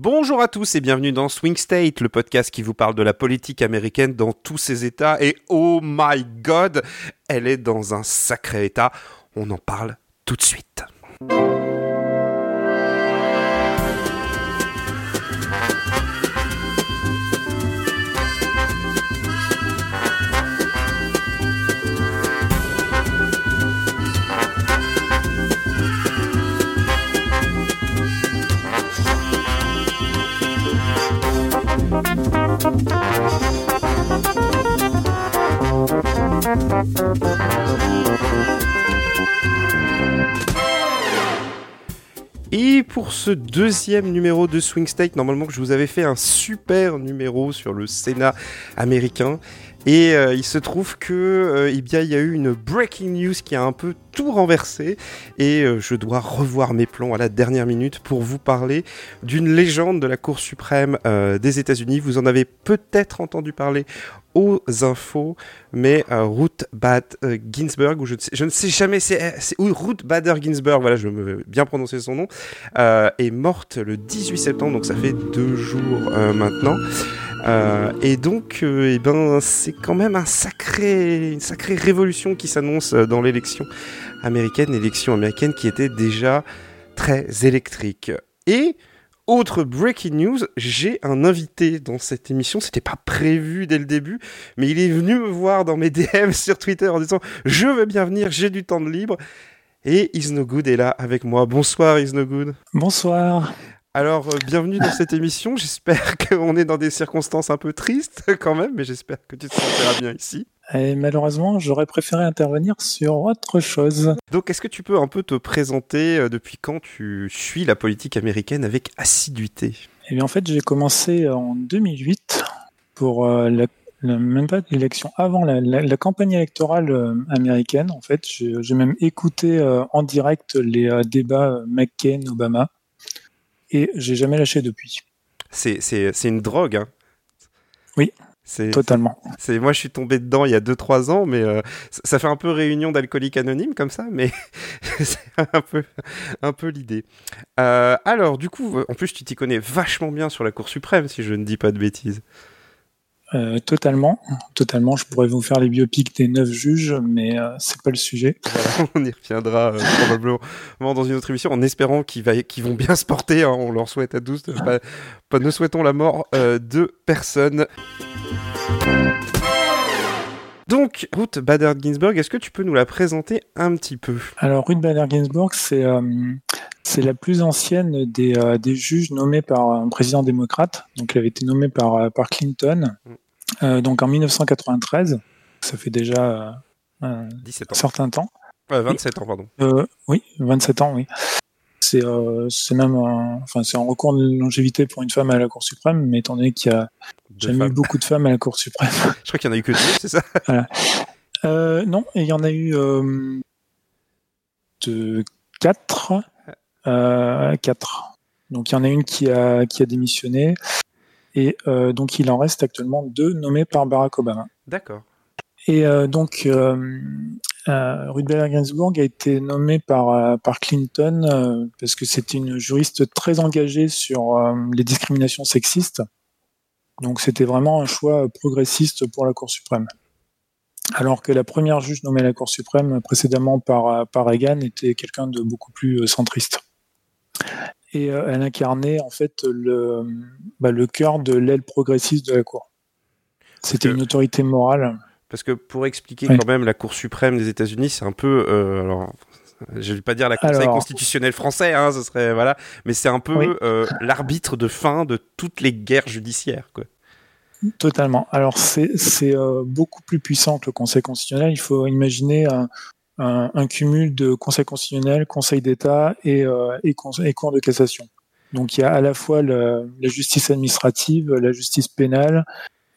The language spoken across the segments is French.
Bonjour à tous et bienvenue dans Swing State, le podcast qui vous parle de la politique américaine dans tous ses états. Et oh my god, elle est dans un sacré état. On en parle tout de suite. Et pour ce deuxième numéro de Swing State, normalement que je vous avais fait un super numéro sur le Sénat américain. Et euh, il se trouve que euh, eh bien, il y a eu une breaking news qui a un peu tout renversé et euh, je dois revoir mes plans à la dernière minute pour vous parler d'une légende de la Cour suprême des États-Unis. Vous en avez peut-être entendu parler aux infos, mais Ruth Bader Ginsburg, ou je, ne sais, jamais, c'est Ruth Bader Ginsburg, voilà, je veux bien prononcer son nom, est morte le 18 septembre, donc ça fait deux jours maintenant. Euh, et donc, euh, eh ben, c'est quand même un sacré, une sacrée révolution qui s'annonce euh, dans l'élection américaine, l'élection américaine qui était déjà très électrique. Et autre breaking news, j'ai un invité dans cette émission. C'était pas prévu dès le début, mais il est venu me voir dans mes DM sur Twitter en disant je veux bien venir, j'ai du temps de libre. Et Is Good est là avec moi. Bonsoir Is Good. Bonsoir. Alors, euh, bienvenue dans cette émission. J'espère qu'on est dans des circonstances un peu tristes quand même, mais j'espère que tu te sentiras bien ici. Et malheureusement, j'aurais préféré intervenir sur autre chose. Donc, est-ce que tu peux un peu te présenter euh, depuis quand tu suis la politique américaine avec assiduité? Eh bien, en fait, j'ai commencé en 2008 pour euh, la, même pas l'élection, avant la, campagne électorale américaine. En fait, j'ai même écouté en direct les débats McCain-Obama et j'ai jamais lâché depuis. C'est une drogue. Hein. Oui. Totalement. C'est moi je suis tombé dedans il y a 2-3 ans, mais euh, ça fait un peu réunion d'alcooliques anonymes comme ça, mais c'est un peu, un peu l'idée. Euh, alors du coup, en plus tu t'y connais vachement bien sur la Cour suprême, si je ne dis pas de bêtises. Euh, totalement, totalement. Je pourrais vous faire les biopics des neuf juges, mais euh, c'est pas le sujet. on y reviendra euh, probablement dans une autre émission, en espérant qu'ils vont bien se porter. Hein. on leur souhaite à tous. Ne souhaitons la mort de personne. Donc, Ruth Bader Ginsburg, est-ce que tu peux nous la présenter un petit peu Alors, Ruth Bader Ginsburg, c'est c'est la plus ancienne des, euh, des, juges nommés par un président démocrate. Donc, elle avait été nommée par, euh, par Clinton. Mm. Euh, donc, en 1993. Ça fait déjà un certain temps. 27 ans, pardon. oui, 27 ans, oui. C'est même un, enfin, un record de longévité pour une femme à la Cour suprême, mais étant donné qu'il y a jamais eu beaucoup de femmes à la Cour suprême. Je crois qu'il y en a eu que deux, c'est ça? Non, il y en a eu de quatre. Euh, quatre. Donc il y en a une qui a, qui a démissionné. Et euh, donc il en reste actuellement deux nommés par Barack Obama. D'accord. Et euh, donc euh, Ruth Bader Ginsburg a été nommée par, par Clinton parce que c'était une juriste très engagée sur les discriminations sexistes. Donc c'était vraiment un choix progressiste pour la Cour suprême. Alors que la première juge nommée à la Cour suprême précédemment par, par Reagan était quelqu'un de beaucoup plus centriste et euh, elle incarnait en fait le, bah, le cœur de l'aile progressiste de la Cour. C'était une autorité morale. Parce que pour expliquer quand même la Cour suprême des États-Unis, c'est un peu, euh, alors, je vais pas dire la Conseil constitutionnel français, hein, ce serait voilà, mais c'est un peu euh, l'arbitre de fin de toutes les guerres judiciaires, quoi. Totalement. Alors c'est beaucoup plus puissant que le Conseil constitutionnel. Il faut imaginer un, un, cumul de conseil constitutionnel, conseil d'État et, euh, et, cour de cassation. Donc il y a à la fois la justice administrative, la justice pénale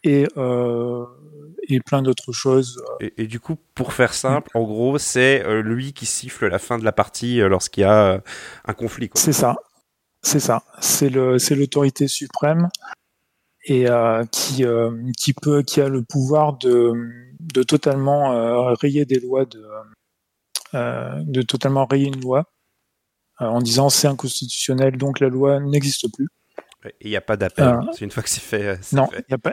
et, euh, et plein d'autres choses. Et, du coup, pour faire simple, en gros, c'est euh, lui qui siffle la fin de la partie euh, lorsqu'il y a un conflit. C'est ça, c'est ça. C'est l'autorité suprême et qui, qui peut, qui a le pouvoir de, de totalement rayer des lois de, euh, de totalement rayer une loi euh, en disant c'est inconstitutionnel, donc la loi n'existe plus. Il n'y a pas d'appel. c'est une fois que c'est fait. non, il n'y a pas.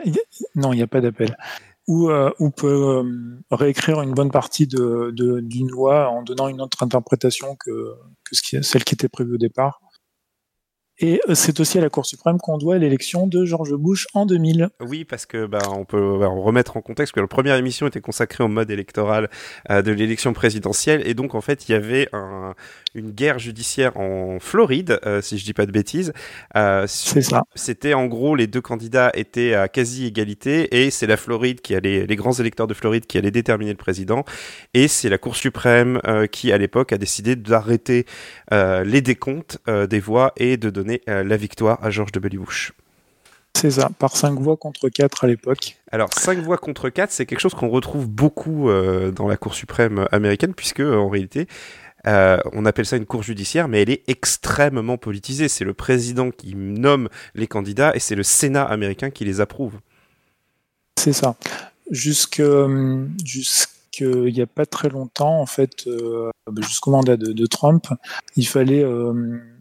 non, il n'y a pas d'appel. Ou on peut réécrire une bonne partie de, d'une loi en donnant une autre interprétation que, celle qui était prévue au départ. Et euh, c'est aussi à la Cour suprême qu'on doit l'élection de George Bush en 2000. Oui, parce que bah, on peut bah, remettre en contexte que la première émission était consacrée au mode électoral euh, de l'élection présidentielle, et donc en fait il y avait un, une guerre judiciaire en Floride, euh, si je dis pas de bêtises. c'est ça. C'était en gros les deux candidats étaient à quasi égalité, et c'est la Floride qui allait, les grands électeurs de Floride qui allaient déterminer le président, et c'est la Cour suprême qui à l'époque a décidé d'arrêter les décomptes des voix et de donner euh, la victoire à George W. Bush. C'est ça, par 5 voix contre 4 à l'époque. Alors 5 voix contre 4, c'est quelque chose qu'on retrouve beaucoup euh, dans la Cour suprême américaine, puisque en réalité, euh, on appelle ça une cour judiciaire, mais elle est extrêmement politisée. C'est le président qui nomme les candidats et c'est le Sénat américain qui les approuve. C'est ça. Jusque, jusqu'il n'y a pas très longtemps, en fait, jusqu'au mandat de, Trump, il fallait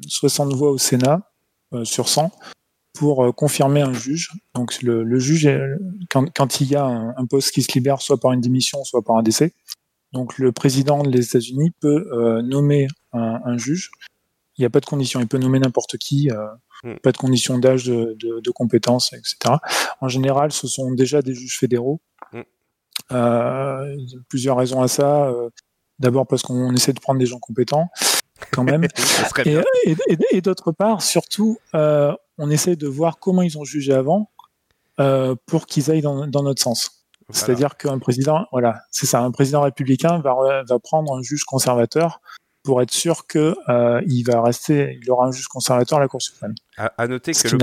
60 voix au Sénat euh, sur 100 pour euh, confirmer un juge. Donc le, juge, quand, il y a un, poste qui se libère, soit par une démission, soit par un décès, donc le président des États-Unis peut euh, nommer un, juge. Il n'y a pas de condition. Il peut nommer n'importe qui. Hmm. Pas de condition d'âge, de, de, compétences, etc. En général, ce sont déjà des juges fédéraux. Il y a plusieurs raisons à ça. D'abord parce qu'on essaie de prendre des gens compétents quand même. et, d'autre part, surtout, euh, on essaie de voir comment ils ont jugé avant euh, pour qu'ils aillent dans, notre sens. C'est-à-dire qu'un président, voilà, c'est ça, un président républicain va, va prendre un juge conservateur pour être sûr que euh, il va rester, il aura un juge conservateur à la Cour suprême. À, noter que le,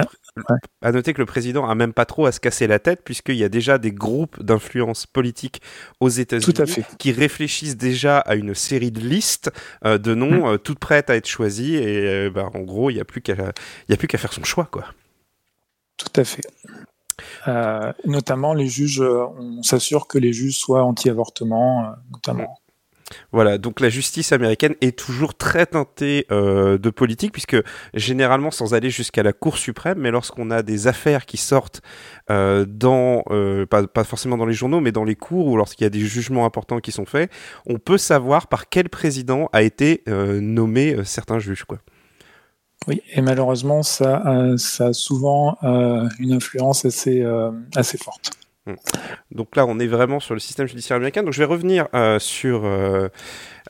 à noter que le président a même pas trop à se casser la tête puisqu'il y a déjà des groupes d'influence politique aux États-Unis qui réfléchissent déjà à une série de listes euh, de noms mm. euh, toutes prêtes à être choisies et euh, bah, en gros il n'y a plus qu'à il a plus qu'à faire son choix quoi. Tout à fait. notamment les juges, on s'assure que les juges soient anti-avortement, notamment. Voilà, donc la justice américaine est toujours très teintée euh, de politique, puisque généralement, sans aller jusqu'à la Cour suprême, mais lorsqu'on a des affaires qui sortent euh, dans, euh, pas, forcément dans les journaux, mais dans les cours, ou lorsqu'il y a des jugements importants qui sont faits, on peut savoir par quel président a été nommé certains juges. Quoi. Oui, et malheureusement, ça, a souvent une influence assez forte. Hmm. Donc là, on est vraiment sur le système judiciaire américain. Donc je vais revenir euh, sur euh,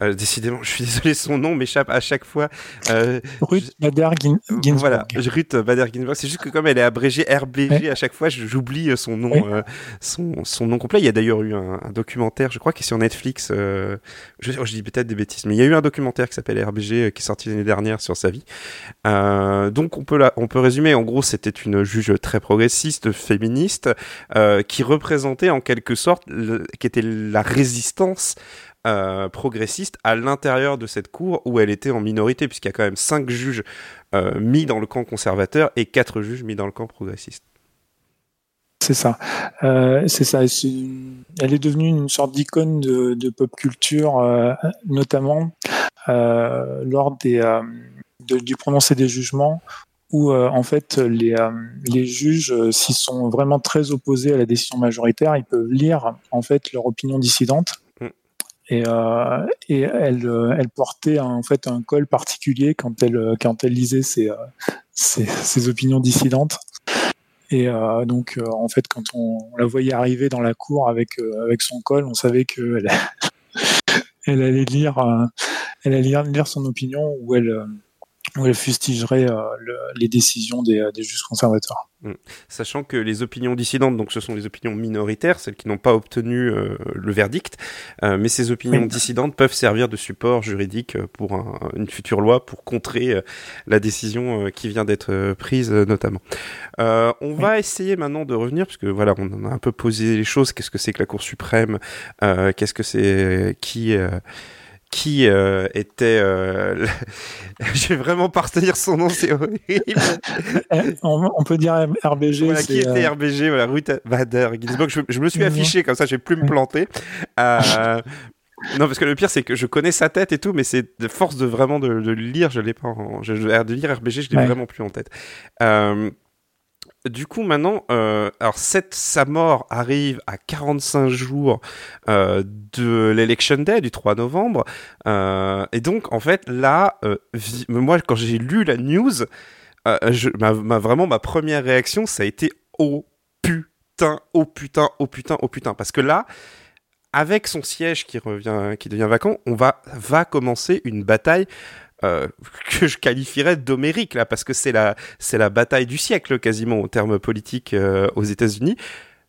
euh, décidément, je suis désolé, son nom m'échappe à chaque fois. Euh, Ruth Bader Ginsburg. Voilà, Ruth Bader Ginsburg. C'est juste que comme elle est abrégée RBG à chaque fois, j'oublie euh, son nom, euh, son, son, nom complet. Il y a d'ailleurs eu un, un, documentaire, je crois, qui est sur Netflix. Je, je, dis peut-être des bêtises, mais il y a eu un documentaire qui s'appelle RBG qui est sorti l'année dernière sur sa vie. donc on peut la, on peut résumer. En gros, c'était une juge très progressiste, féministe, qui représentait en quelque sorte, qui était la résistance euh, progressiste à l'intérieur de cette cour où elle était en minorité, puisqu'il y a quand même cinq juges euh, mis dans le camp conservateur et quatre juges mis dans le camp progressiste. C'est ça. Euh, c'est ça. elle est devenue une sorte d'icône de, pop culture, notamment lors des, du prononcé des jugements, où en fait les, les juges, s'ils sont vraiment très opposés à la décision majoritaire, ils peuvent lire en fait leur opinion dissidente et, euh, et elle, euh, elle portait en fait un col particulier quand elle, quand elle lisait ses, euh, ses, ses opinions dissidentes. Et euh, donc, euh, en fait, quand on, la voyait arriver dans la cour avec, avec son col, on savait qu'elle elle allait lire, elle allait lire son opinion ou elle, où elle fustigerait les décisions des, des juges conservateurs. Mm. Sachant que les opinions dissidentes, donc ce sont les opinions minoritaires, celles qui n'ont pas obtenu euh, le verdict, euh, mais ces opinions dissidentes peuvent servir de support juridique pour une future loi pour contrer euh, la décision qui vient d'être prise notamment. on va essayer maintenant de revenir, puisque voilà, on a un peu posé les choses, qu'est-ce que c'est que la Cour suprême, qu'est-ce que c'est? Qui qui euh, était. Euh, je vais vraiment pas retenir son nom, c'est horrible. on, peut dire RBG. Voilà, qui était euh, RBG Voilà, Ruth Bader Ginsburg. Je, je, me suis affiché comme ça, je vais plus me planter. Euh, non, parce que le pire, c'est que je connais sa tête et tout, mais c'est de force de vraiment de, de lire, je l'ai pas. En, je, de lire RBG, je l'ai vraiment plus en tête. Euh, du coup, maintenant, euh, alors cette, sa mort arrive à 45 jours euh, de l'Election Day du 3 novembre. Euh, et donc, en fait, là, moi, quand j'ai lu la news, vraiment, ma première réaction, ça a été oh putain, oh putain, oh putain, oh putain. Parce que là, avec son siège qui, revient, qui devient vacant, on va, va commencer une bataille euh, que je qualifierais d'homérique là, parce que c'est la c'est la bataille du siècle quasiment en termes politiques euh, aux États-Unis.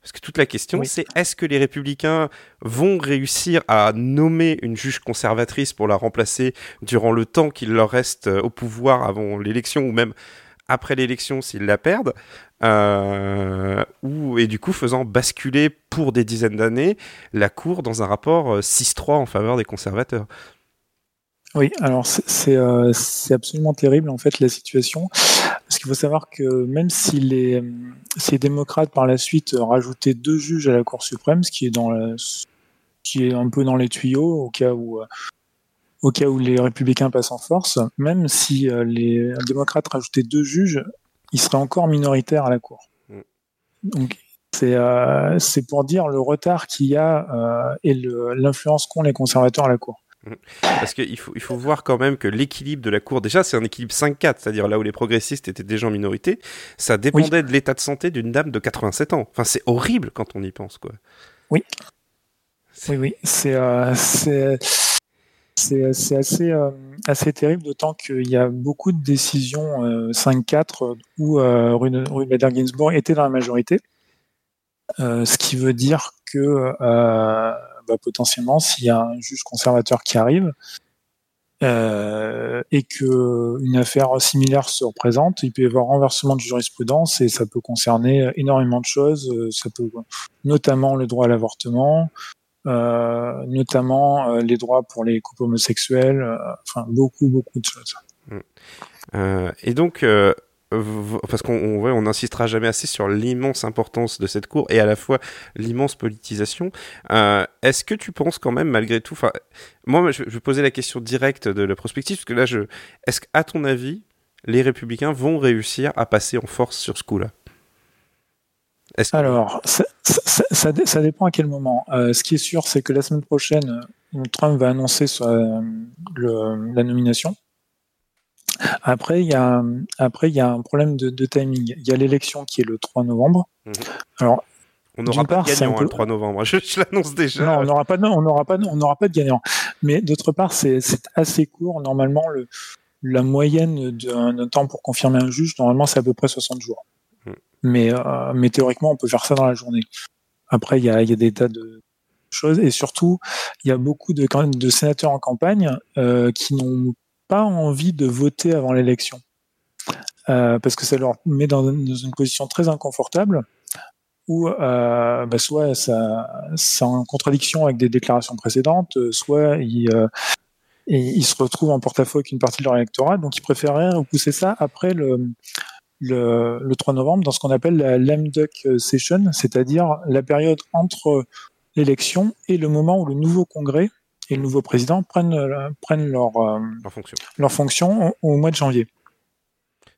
Parce que toute la question, oui. c'est est-ce que les républicains vont réussir à nommer une juge conservatrice pour la remplacer durant le temps qu'il leur reste euh, au pouvoir avant l'élection ou même après l'élection s'ils la perdent, euh, ou, et du coup faisant basculer pour des dizaines d'années la Cour dans un rapport 6-3 en faveur des conservateurs. Oui, alors c'est euh, absolument terrible en fait la situation, parce qu'il faut savoir que même si les, si les démocrates par la suite rajoutaient deux juges à la Cour suprême, ce qui est dans la, qui est un peu dans les tuyaux au cas où au cas où les républicains passent en force, même si euh, les démocrates rajoutaient deux juges, ils seraient encore minoritaires à la Cour. Mm. Donc c'est euh, pour dire le retard qu'il y a euh, et l'influence qu'ont les conservateurs à la Cour. Parce qu'il faut, il faut voir quand même que l'équilibre de la Cour, déjà c'est un équilibre 5-4, c'est-à-dire là où les progressistes étaient déjà en minorité, ça dépendait oui. de l'état de santé d'une dame de 87 ans. Enfin c'est horrible quand on y pense. quoi. Oui. Oui, oui, c'est euh, c'est assez, euh, assez terrible, d'autant qu'il y a beaucoup de décisions euh, 5-4 où euh, Ruth Bader Ginsburg était dans la majorité. Euh, ce qui veut dire que bah, potentiellement, s'il y a un juge conservateur qui arrive euh, et que une affaire similaire se représente, il peut y avoir renversement de jurisprudence et ça peut concerner énormément de choses. Ça peut notamment le droit à l'avortement, euh, notamment euh, les droits pour les couples homosexuels, euh, enfin beaucoup beaucoup de choses. Euh, et donc parce qu'on on, on insistera jamais assez sur l'immense importance de cette cour et à la fois l'immense politisation. Euh, Est-ce que tu penses quand même malgré tout, moi je, vais poser la question directe de la prospective parce que là, je, est-ce qu'à ton avis, les républicains vont réussir à passer en force sur ce coup-là? Alors, ça, ça, dépend à quel moment. Euh, ce qui est sûr, c'est que la semaine prochaine, Trump va annoncer la nomination. Après, il y a, après, il y a un problème de, de timing. Il y a l'élection qui est le 3 novembre. Mmh. Alors, on n'aura pas part, de gagnant peu... hein, le 3 novembre. Je, je l'annonce déjà. Non, on n'aura pas, on n'aura pas, on n'aura pas de gagnant. Mais d'autre part, c'est assez court. Normalement, le, la moyenne d'un temps pour confirmer un juge, normalement, c'est à peu près 60 jours. Mmh. Mais, euh, mais théoriquement, on peut faire ça dans la journée. Après, il y a, y a des tas de choses et surtout, il y a beaucoup de, de sénateurs en campagne euh, qui n'ont pas envie de voter avant l'élection. Euh, parce que ça leur met dans, une position très inconfortable où euh, bah soit c'est en contradiction avec des déclarations précédentes, soit ils, euh, ils se retrouvent en porte-à-faux avec une partie de leur électorat, donc ils préféraient repousser ça après le, le, le 3 novembre dans ce qu'on appelle la lame duck session, c'est-à-dire la période entre l'élection et le moment où le nouveau congrès et le nouveau président prennent, euh, prennent leur, euh, leur, fonction. leur fonction au, au mois de janvier.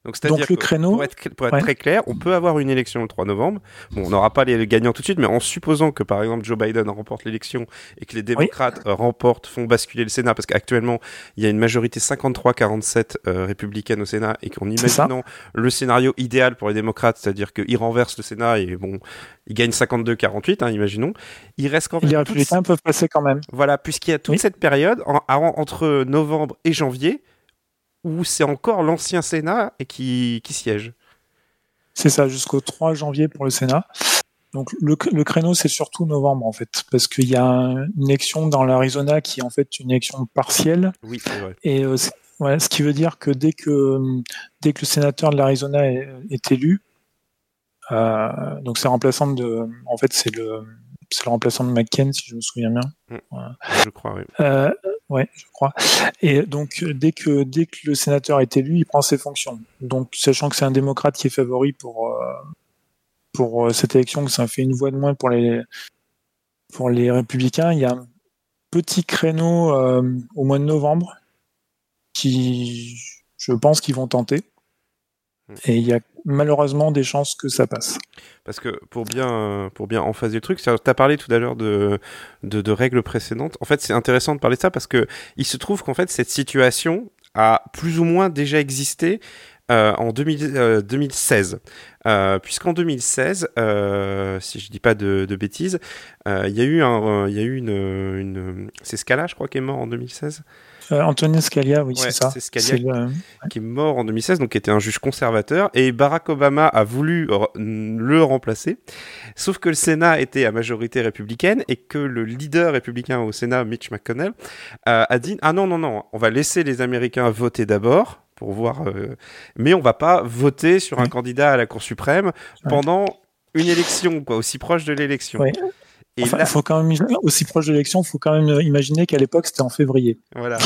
Donc, c'est-à-dire le créneau, pour être, pour être ouais. très clair, on peut avoir une élection le 3 novembre. Bon, on n'aura pas les gagnants tout de suite, mais en supposant que, par exemple, Joe Biden remporte l'élection et que les démocrates oui. remportent, font basculer le Sénat, parce qu'actuellement, il y a une majorité 53-47 euh, républicaine au Sénat, et qu'en imaginant le scénario idéal pour les démocrates, c'est-à-dire qu'ils renversent le Sénat et bon, ils gagnent 52-48, hein, imaginons. Il reste quand même. Les républicains peuvent passer quand même. Voilà, puisqu'il y a toute oui. cette période en, entre novembre et janvier où c'est encore l'ancien Sénat et qui, qui siège. C'est ça, jusqu'au 3 janvier pour le Sénat. Donc le, le créneau, c'est surtout novembre en fait, parce qu'il y a une élection dans l'Arizona qui est en fait une élection partielle. Oui, c'est vrai. Et euh, ouais, ce qui veut dire que dès que dès que le sénateur de l'Arizona est, est, élu, euh, donc c'est remplaçant de, en fait c'est le c'est le remplaçant de McCain si je me souviens bien. Mmh. Ouais. Je crois, oui. Euh, Ouais, je crois. Et donc dès que dès que le sénateur est élu, il prend ses fonctions. Donc sachant que c'est un démocrate qui est favori pour euh, pour euh, cette élection, que ça fait une voix de moins pour les pour les républicains, il y a un petit créneau euh, au mois de novembre qui je pense qu'ils vont tenter. Et il y a malheureusement des chances que ça passe. Parce que pour bien, pour bien emphaser le truc, tu as parlé tout à l'heure de, de, de, règles précédentes. En fait, c'est intéressant de parler de ça parce que il se trouve qu'en fait, cette situation a plus ou moins déjà existé euh, en 2000, euh, 2016. Euh, Puisqu'en 2016, euh, si je dis pas de, de bêtises, euh, il y a eu, un, y a eu une, une... C'est Scala, je crois, qui est mort en 2016 euh, Antonin Scalia, oui, Ouais, c'est ça. c'est Scalia qui est mort en 2016, donc qui était un juge conservateur, et Barack Obama a voulu le remplacer, sauf que le Sénat était à majorité républicaine et que le leader républicain au Sénat, Mitch McConnell, euh, a dit ah non non non, on va laisser les Américains voter d'abord pour voir, euh, mais on va pas voter sur un candidat à la Cour suprême pendant une élection, quoi, aussi proche de l'élection. Oui. Et Enfin, là, faut quand même aussi proche de l'élection, il faut quand même imaginer qu'à l'époque c'était en février, voilà.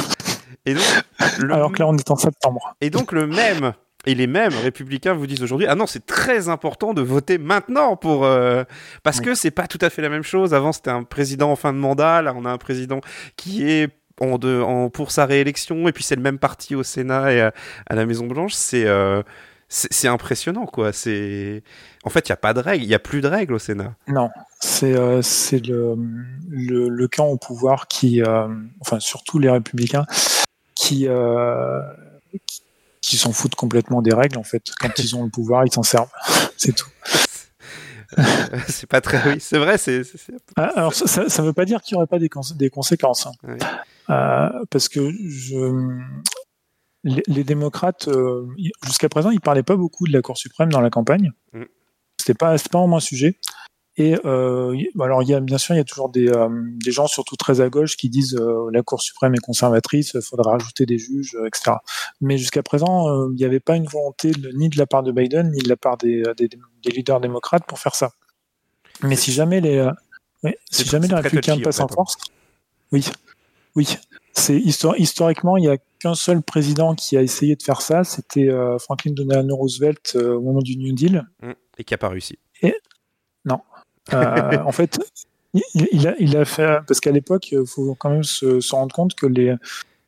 Et donc, le alors que là on est en septembre. Et donc le même et les mêmes républicains vous disent aujourd'hui ah non c'est très important de voter maintenant pour euh, parce Oui. que c'est pas tout à fait la même chose avant c'était un président en fin de mandat là on a un président qui est en, de, en pour sa réélection et puis c'est le même parti au Sénat et à, à la Maison Blanche c'est euh, c'est impressionnant quoi c'est en fait il y a pas de règles il y a plus de règles au Sénat Non, c'est euh, le, le, le camp au pouvoir qui, euh, enfin surtout les républicains, qui, euh, qui, s'en foutent complètement des règles en fait. Quand ils ont le pouvoir, ils s'en servent. c'est tout. c'est pas très oui c'est vrai c'est Ah, Alors ça, ça ne veut pas dire qu'il n'y aurait pas des, cons- des conséquences, hein. Euh, parce que je, les, les démocrates, euh, jusqu'à présent, ils parlaient pas beaucoup de la Cour suprême dans la campagne. Mm. C'était pas, pas vraiment un sujet. Et euh, y- alors, il y a bien sûr, il y a toujours des, euh, des gens, surtout très à gauche, qui disent euh, la Cour suprême est conservatrice, il faudra rajouter des juges, etc. Mais jusqu'à présent, il n'y avait pas une volonté de- ni de la part de Biden ni de la part des, des, des leaders démocrates pour faire ça. Mais si jamais les, ouais, si jamais les républicains passent en fait, hein. force, oui, oui. C'est histori- historiquement, il n'y a qu'un seul président qui a essayé de faire ça, c'était euh, Franklin Delano Roosevelt euh, au moment du New Deal. Mm. et qui a pas réussi Euh, en fait, il, il a, il a fait parce qu'à l'époque, il faut quand même se, se rendre compte que les,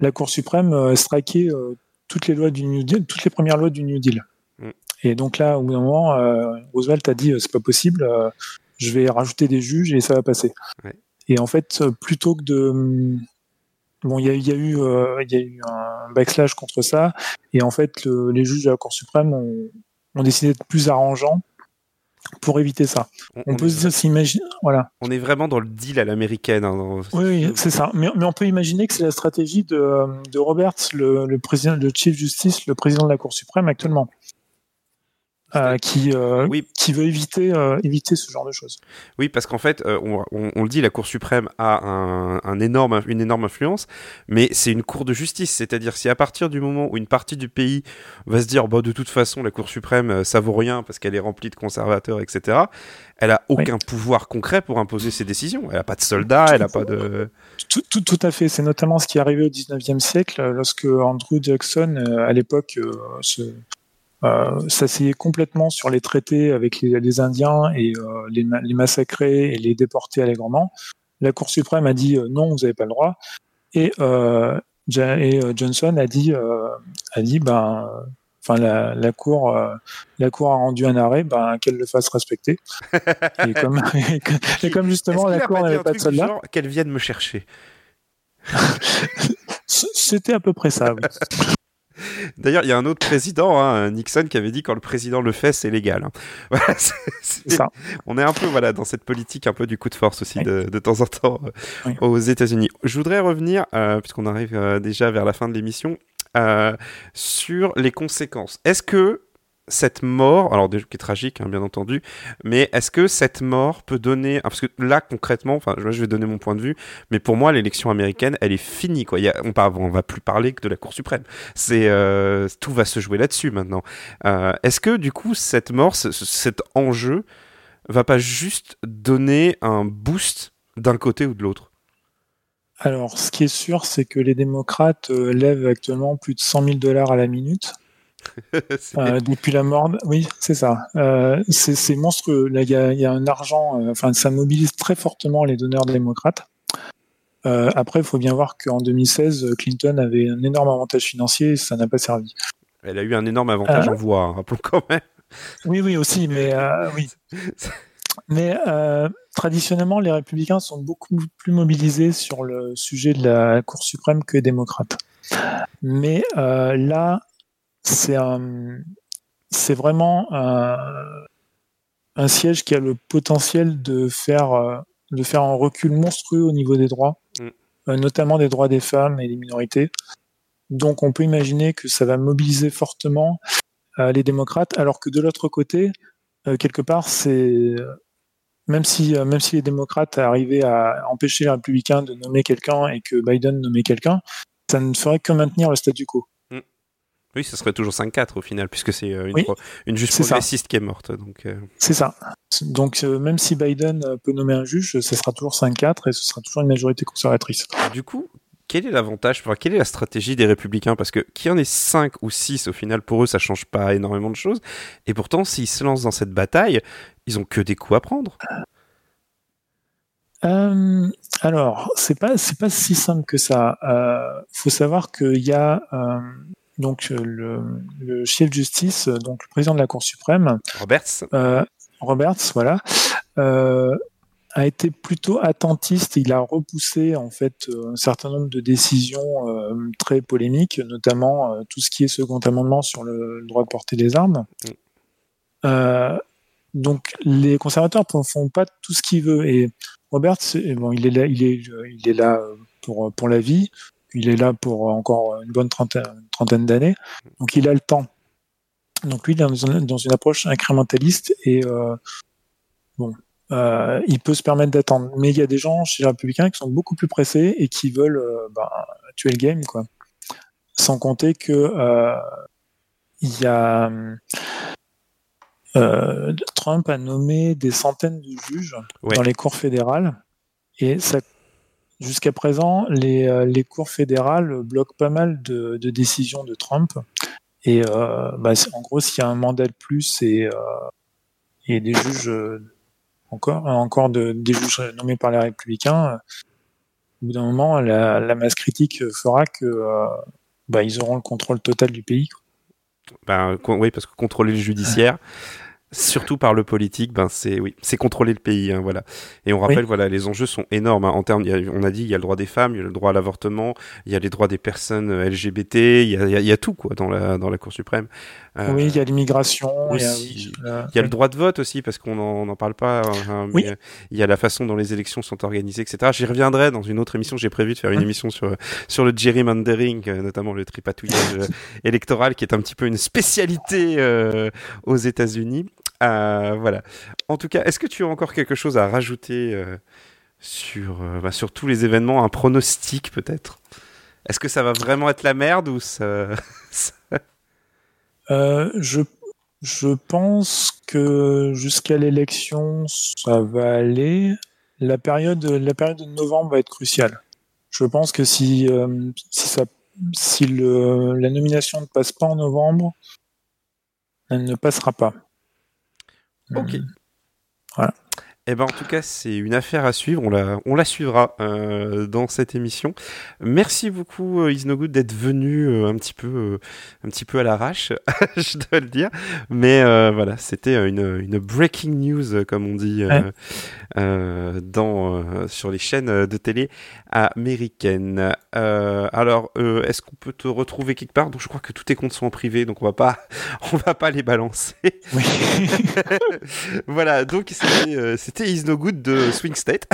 la Cour suprême euh, toutes les lois du New Deal, toutes les premières lois du New Deal. Mm. Et donc là, au bout d'un moment, Roosevelt a dit c'est pas possible, je vais rajouter des juges et ça va passer. Ouais. Et en fait, plutôt que de hum, Bon, il y a, il y a eu, euh, il y a eu un backslash contre ça, et en fait, le- les juges de la Cour suprême ont, ont décidé d'être plus arrangeants pour éviter ça. on, peut est, s'imaginer, voilà. on est vraiment dans le deal à l'américaine hein, dans- Oui, c'est ça. Mais, mais on peut imaginer que c'est la stratégie de, euh, de Roberts, le, le président, le chief justice, le président de la Cour suprême actuellement, euh, qui, euh, Oui. qui veut éviter, euh, éviter ce genre de choses. Oui, parce qu'en fait, on, on- on le dit, la Cour suprême a un, un énorme, une énorme influence, mais c'est une cour de justice. C'est-à-dire, si à partir du moment où une partie du pays va se dire, bah, de toute façon, la Cour suprême, ça vaut rien parce qu'elle est remplie de conservateurs, etc., elle a aucun pouvoir concret pour imposer ses décisions. Elle n'a pas de soldats, elle n'a pas de. Tout, tout, tout à fait. C'est notamment ce qui est arrivé au 19e siècle, lorsque Andrew Jackson, à l'époque, se, s'asseyait complètement sur les traités avec les, les Indiens et euh, les, ma- les massacrer et les déporter allègrement. La Cour suprême a dit euh, non, vous n'avez pas le droit. Et, euh, euh, Johnson a dit, euh, a dit ben, euh, enfin la, la cour, euh, la cour a rendu un arrêt, ben qu'elle le fasse respecter. et comme, et comme justement la cour n'avait pas de genre qu'elle vienne me chercher? C'était à peu près ça. oui. D'ailleurs, il y a un autre président, hein, Nixon, qui avait dit quand le président le fait, c'est légal. hein. Voilà, ça. on est un peu voilà dans cette politique un peu du coup de force aussi Oui. de, de temps en temps euh, Oui. aux États-Unis. Je voudrais revenir euh, puisqu'on arrive euh, déjà vers la fin de l'émission sur les conséquences. Est-ce que cette mort, alors qui est tragique hein, bien entendu, mais est-ce que cette mort peut donner, ah, parce que là concrètement, enfin je vais donner mon point de vue, mais pour moi l'élection américaine elle est finie quoi. On, on va plus parler que de la Cour suprême. Euh, tout va se jouer là-dessus maintenant. Euh, est-ce que du coup cette mort, ce- ce- cet enjeu va pas juste donner un boost d'un côté ou de l'autre? Alors, ce qui est sûr, c'est que les démocrates euh, lèvent actuellement plus de 100 000 dollars à la minute euh, depuis la mort. Oui, c'est ça. Euh, c'est monstrueux. Là, il y a, il y a un argent. euh, Enfin, ça mobilise très fortement les donneurs démocrates. Après, il faut bien voir qu'en 2016, Clinton avait un énorme avantage financier et ça n'a pas servi. Elle a eu un énorme avantage en voix, hein, rappelons quand même. Oui, oui, aussi, mais oui. Mais traditionnellement, les républicains sont beaucoup plus mobilisés sur le sujet de la Cour suprême que les démocrates. Mais là, c'est c'est vraiment un, siège qui a le potentiel de faire, de faire un recul monstrueux au niveau des droits, mm. notamment des droits des femmes et des minorités. Donc on peut imaginer que ça va mobiliser fortement euh, les démocrates, alors que de l'autre côté, euh, quelque part, c'est même si euh, même si les démocrates arrivaient à empêcher les républicains de nommer quelqu'un et que Biden nommait quelqu'un, ça ne ferait que maintenir le statu quo. Oui, ce serait toujours 5-4 au final, puisque c'est une, une juge progressiste qui est morte. Donc, C'est ça. Donc même si Biden peut nommer un juge, ce sera toujours 5-4 et ce sera toujours une majorité conservatrice. Du coup, quel est l'avantage, enfin, quelle est la stratégie des républicains? Parce que qui en est 5 ou 6 au final, pour eux, ça change pas énormément de choses. Et pourtant, s'ils se lancent dans cette bataille, ils ont que des coups à prendre. Euh, alors, c'est pas pas si simple que ça. Il euh, faut savoir qu'il y a euh, donc le, le, chef de justice, donc le président de la Cour suprême, Roberts. Roberts, voilà a été plutôt attentiste. Il a repoussé en fait euh, un certain nombre de décisions euh, très polémiques, notamment euh, tout ce qui est second amendement sur le, droit de porter des armes. Mm. donc les conservateurs ne font pas tout ce qu'ils veulent. Et Robert, bon, il est là, il est, il est là pour pour la vie. Il est là pour encore une bonne trentaine, trentaine d'années. Donc il a le temps. Donc lui, il est dans une, approche incrémentaliste et bon, euh, il peut se permettre d'attendre. Mais il y a des gens chez les républicains qui sont beaucoup plus pressés et qui veulent euh, ben, tuer le game, quoi. Sans compter que euh, il y a Trump a nommé des centaines de juges dans les cours fédérales et ça jusqu'à présent, les, les, cours fédérales bloquent pas mal de, décisions de Trump. Et bah, en gros, s'il y a un mandat de plus et, et des juges encore, encore de, des juges nommés par les républicains, au bout d'un moment, la, masse critique fera que euh, bah, ils auront le contrôle total du pays. Ben, oui, parce que contrôler le judiciaire, surtout par le politique, ben c'est oui, c'est contrôler le pays, hein, voilà. Et on rappelle, voilà, les enjeux sont énormes hein, en termes. on a dit, il y a le droit des femmes, il y a le droit à l'avortement, il y a les droits des personnes euh, LGBT, il y a, il y a, tout quoi dans la dans la Cour suprême. Euh, oui, il y a l'immigration. Il, y a, le droit de vote aussi parce qu'on n'en parle pas. Hein, oui. Il y a la façon dont les élections sont organisées, etc. J'y reviendrai dans une autre émission. J'ai prévu de faire une émission sur sur le gerrymandering, euh, notamment le tripatouillage électoral, qui est un petit peu une spécialité aux États-Unis. Euh, voilà. En tout cas, est-ce que tu as encore quelque chose à rajouter euh, sur, euh, bah, sur tous les événements Un pronostic peut-être? Est-ce que ça va vraiment être la merde ou ça... je, pense que jusqu'à l'élection, ça va aller. La période, de novembre va être cruciale. Je pense que si, si, si la nomination ne passe pas en novembre, elle ne passera pas. Ok. Voilà. Eh ben, en tout cas, c'est une affaire à suivre. On la, on la suivra euh, dans cette émission. Merci beaucoup, euh, Isnogood, d'être venu euh, un petit peu, euh, un petit peu à l'arrache, je dois le dire. Mais euh, voilà, c'était une, une breaking news, comme on dit dans sur les chaînes de télé américaines. alors, est-ce qu'on peut te retrouver quelque part? Donc, je crois que tous tes comptes sont en privé, donc on va pas, on va pas les balancer. Oui. voilà. Donc, c'était Is No Good de Swing State.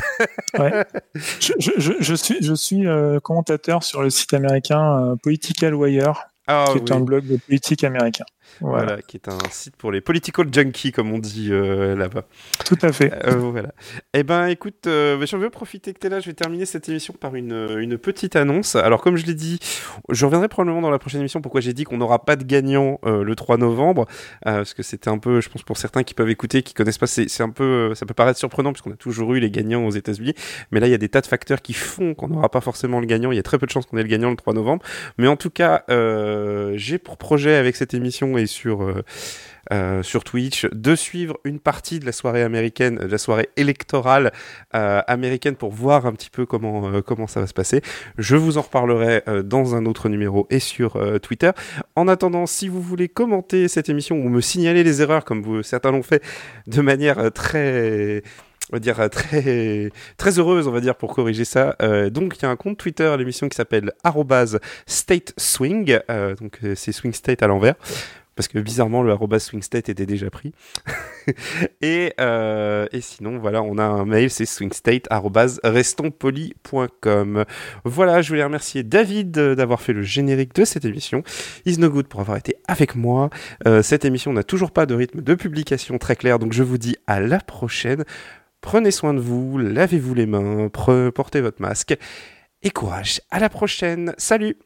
ouais. je, suis, je suis euh, commentateur sur le site américain euh, Political Wire, ah qui est un blog de politique américain. Voilà. qui est un site pour les political junkies, comme on dit euh, là-bas. Tout à fait. Euh, voilà. Eh ben, écoute, euh, je veux profiter que tu es là. Je vais terminer cette émission par une, une petite annonce. Alors, comme je l'ai dit, je reviendrai probablement dans la prochaine émission pourquoi j'ai dit qu'on n'aura pas de gagnant le 3 novembre? parce que c'était un peu, je pense, pour certains qui peuvent écouter, qui connaissent pas, c'est un peu, ça peut paraître surprenant puisqu'on a toujours eu les gagnants aux États-Unis. Mais là, il y a des tas de facteurs qui font qu'on n'aura pas forcément le gagnant. Il y a très peu de chances qu'on ait le gagnant le 3 novembre. Mais en tout cas, j'ai pour projet avec cette émission et sur, euh, euh, sur Twitch, de suivre une partie de la soirée américaine, de la soirée électorale euh, américaine pour voir un petit peu comment, euh, comment ça va se passer. Je vous en reparlerai dans un autre numéro et sur Twitter. En attendant, si vous voulez commenter cette émission ou me signaler les erreurs, comme vous, certains l'ont fait, de manière très on va dire très très heureuse on va dire pour corriger ça donc il y a un compte Twitter à l'émission qui s'appelle @stateswing euh, donc c'est swing state à l'envers parce que bizarrement le arroba swingstate était déjà pris. et, euh, et, sinon, voilà, on a un mail, c'est swingstate.restonspolis.com. Voilà, je voulais remercier David d'avoir fait le générique de cette émission, Is No Good pour avoir été avec moi. Euh, cette émission n'a toujours pas de rythme de publication très clair, donc je vous dis à la prochaine. Prenez soin de vous, lavez-vous les mains, portez votre masque et courage. À la prochaine. Salut